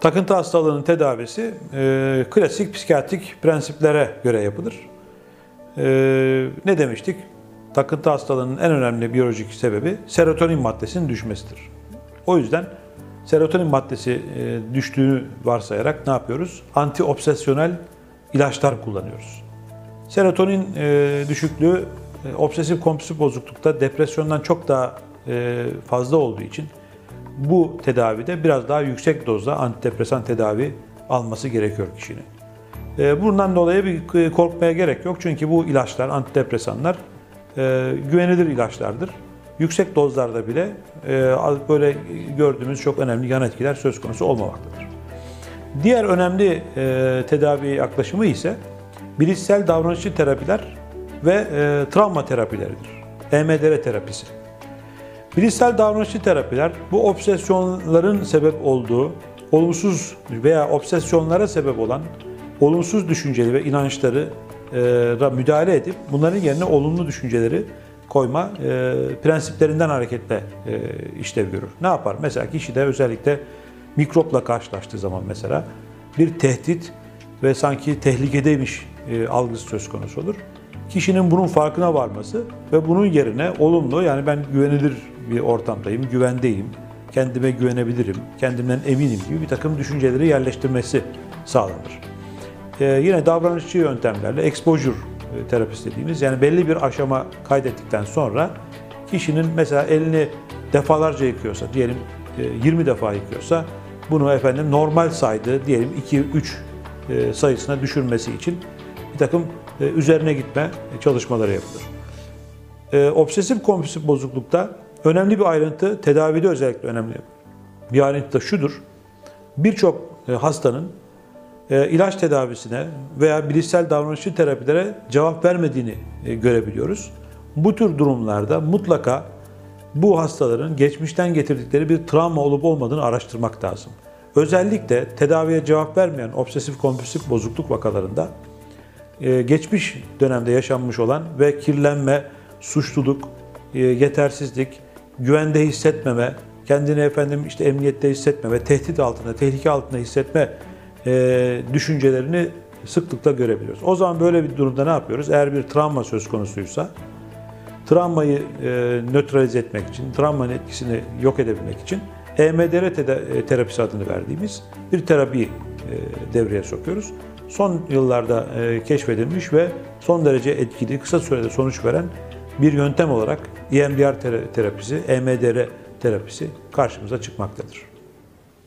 Takıntı hastalığının tedavisi e, klasik psikiyatrik prensiplere göre yapılır. E, ne demiştik? Takıntı hastalığının en önemli biyolojik sebebi serotonin maddesinin düşmesidir. O yüzden serotonin maddesi e, düştüğünü varsayarak ne yapıyoruz? Antiobsesyonel ilaçlar kullanıyoruz. Serotonin e, düşüklüğü e, obsesif kompulsif bozuklukta depresyondan çok daha e, fazla olduğu için bu tedavide biraz daha yüksek dozda antidepresan tedavi alması gerekiyor kişinin. E, bundan dolayı bir korkmaya gerek yok çünkü bu ilaçlar, antidepresanlar e, güvenilir ilaçlardır. Yüksek dozlarda bile e, böyle gördüğümüz çok önemli yan etkiler söz konusu olmamaktadır. Diğer önemli e, tedavi yaklaşımı ise bilişsel davranışçı terapiler ve e, travma terapileridir. EMDR terapisi. Bilişsel davranışçı terapiler bu obsesyonların sebep olduğu olumsuz veya obsesyonlara sebep olan olumsuz düşünceleri ve inançları e, müdahale edip bunların yerine olumlu düşünceleri koyma e, prensiplerinden hareketle e, işlev görür. Ne yapar? Mesela kişide özellikle mikropla karşılaştığı zaman mesela bir tehdit ve sanki tehlikedeymiş e, algısı söz konusu olur. Kişinin bunun farkına varması ve bunun yerine olumlu yani ben güvenilir bir ortamdayım, güvendeyim, kendime güvenebilirim, kendimden eminim gibi bir takım düşünceleri yerleştirmesi sağlanır. Ee, yine davranışçı yöntemlerle exposure e, terapisi dediğimiz yani belli bir aşama kaydettikten sonra kişinin mesela elini defalarca yıkıyorsa diyelim 20 e, defa yıkıyorsa bunu efendim normal saydığı diyelim 2-3 e, sayısına düşürmesi için bir takım üzerine gitme çalışmaları yapılır. Obsesif kompulsif bozuklukta önemli bir ayrıntı, tedavide özellikle önemli bir ayrıntı da şudur. Birçok hastanın ilaç tedavisine veya bilişsel davranışçı terapilere cevap vermediğini görebiliyoruz. Bu tür durumlarda mutlaka bu hastaların geçmişten getirdikleri bir travma olup olmadığını araştırmak lazım. Özellikle tedaviye cevap vermeyen obsesif kompulsif bozukluk vakalarında geçmiş dönemde yaşanmış olan ve kirlenme, suçluluk, yetersizlik, güvende hissetmeme, kendini efendim işte emniyette hissetmeme, tehdit altında, tehlike altında hissetme e, düşüncelerini sıklıkla görebiliyoruz. O zaman böyle bir durumda ne yapıyoruz? Eğer bir travma söz konusuysa travmayı e, nötralize etmek için, travmanın etkisini yok edebilmek için EMDR e, terapisi adını verdiğimiz bir terapi e, devreye sokuyoruz. Son yıllarda e, keşfedilmiş ve son derece etkili, kısa sürede sonuç veren bir yöntem olarak EMDR terapisi, EMDR terapisi karşımıza çıkmaktadır.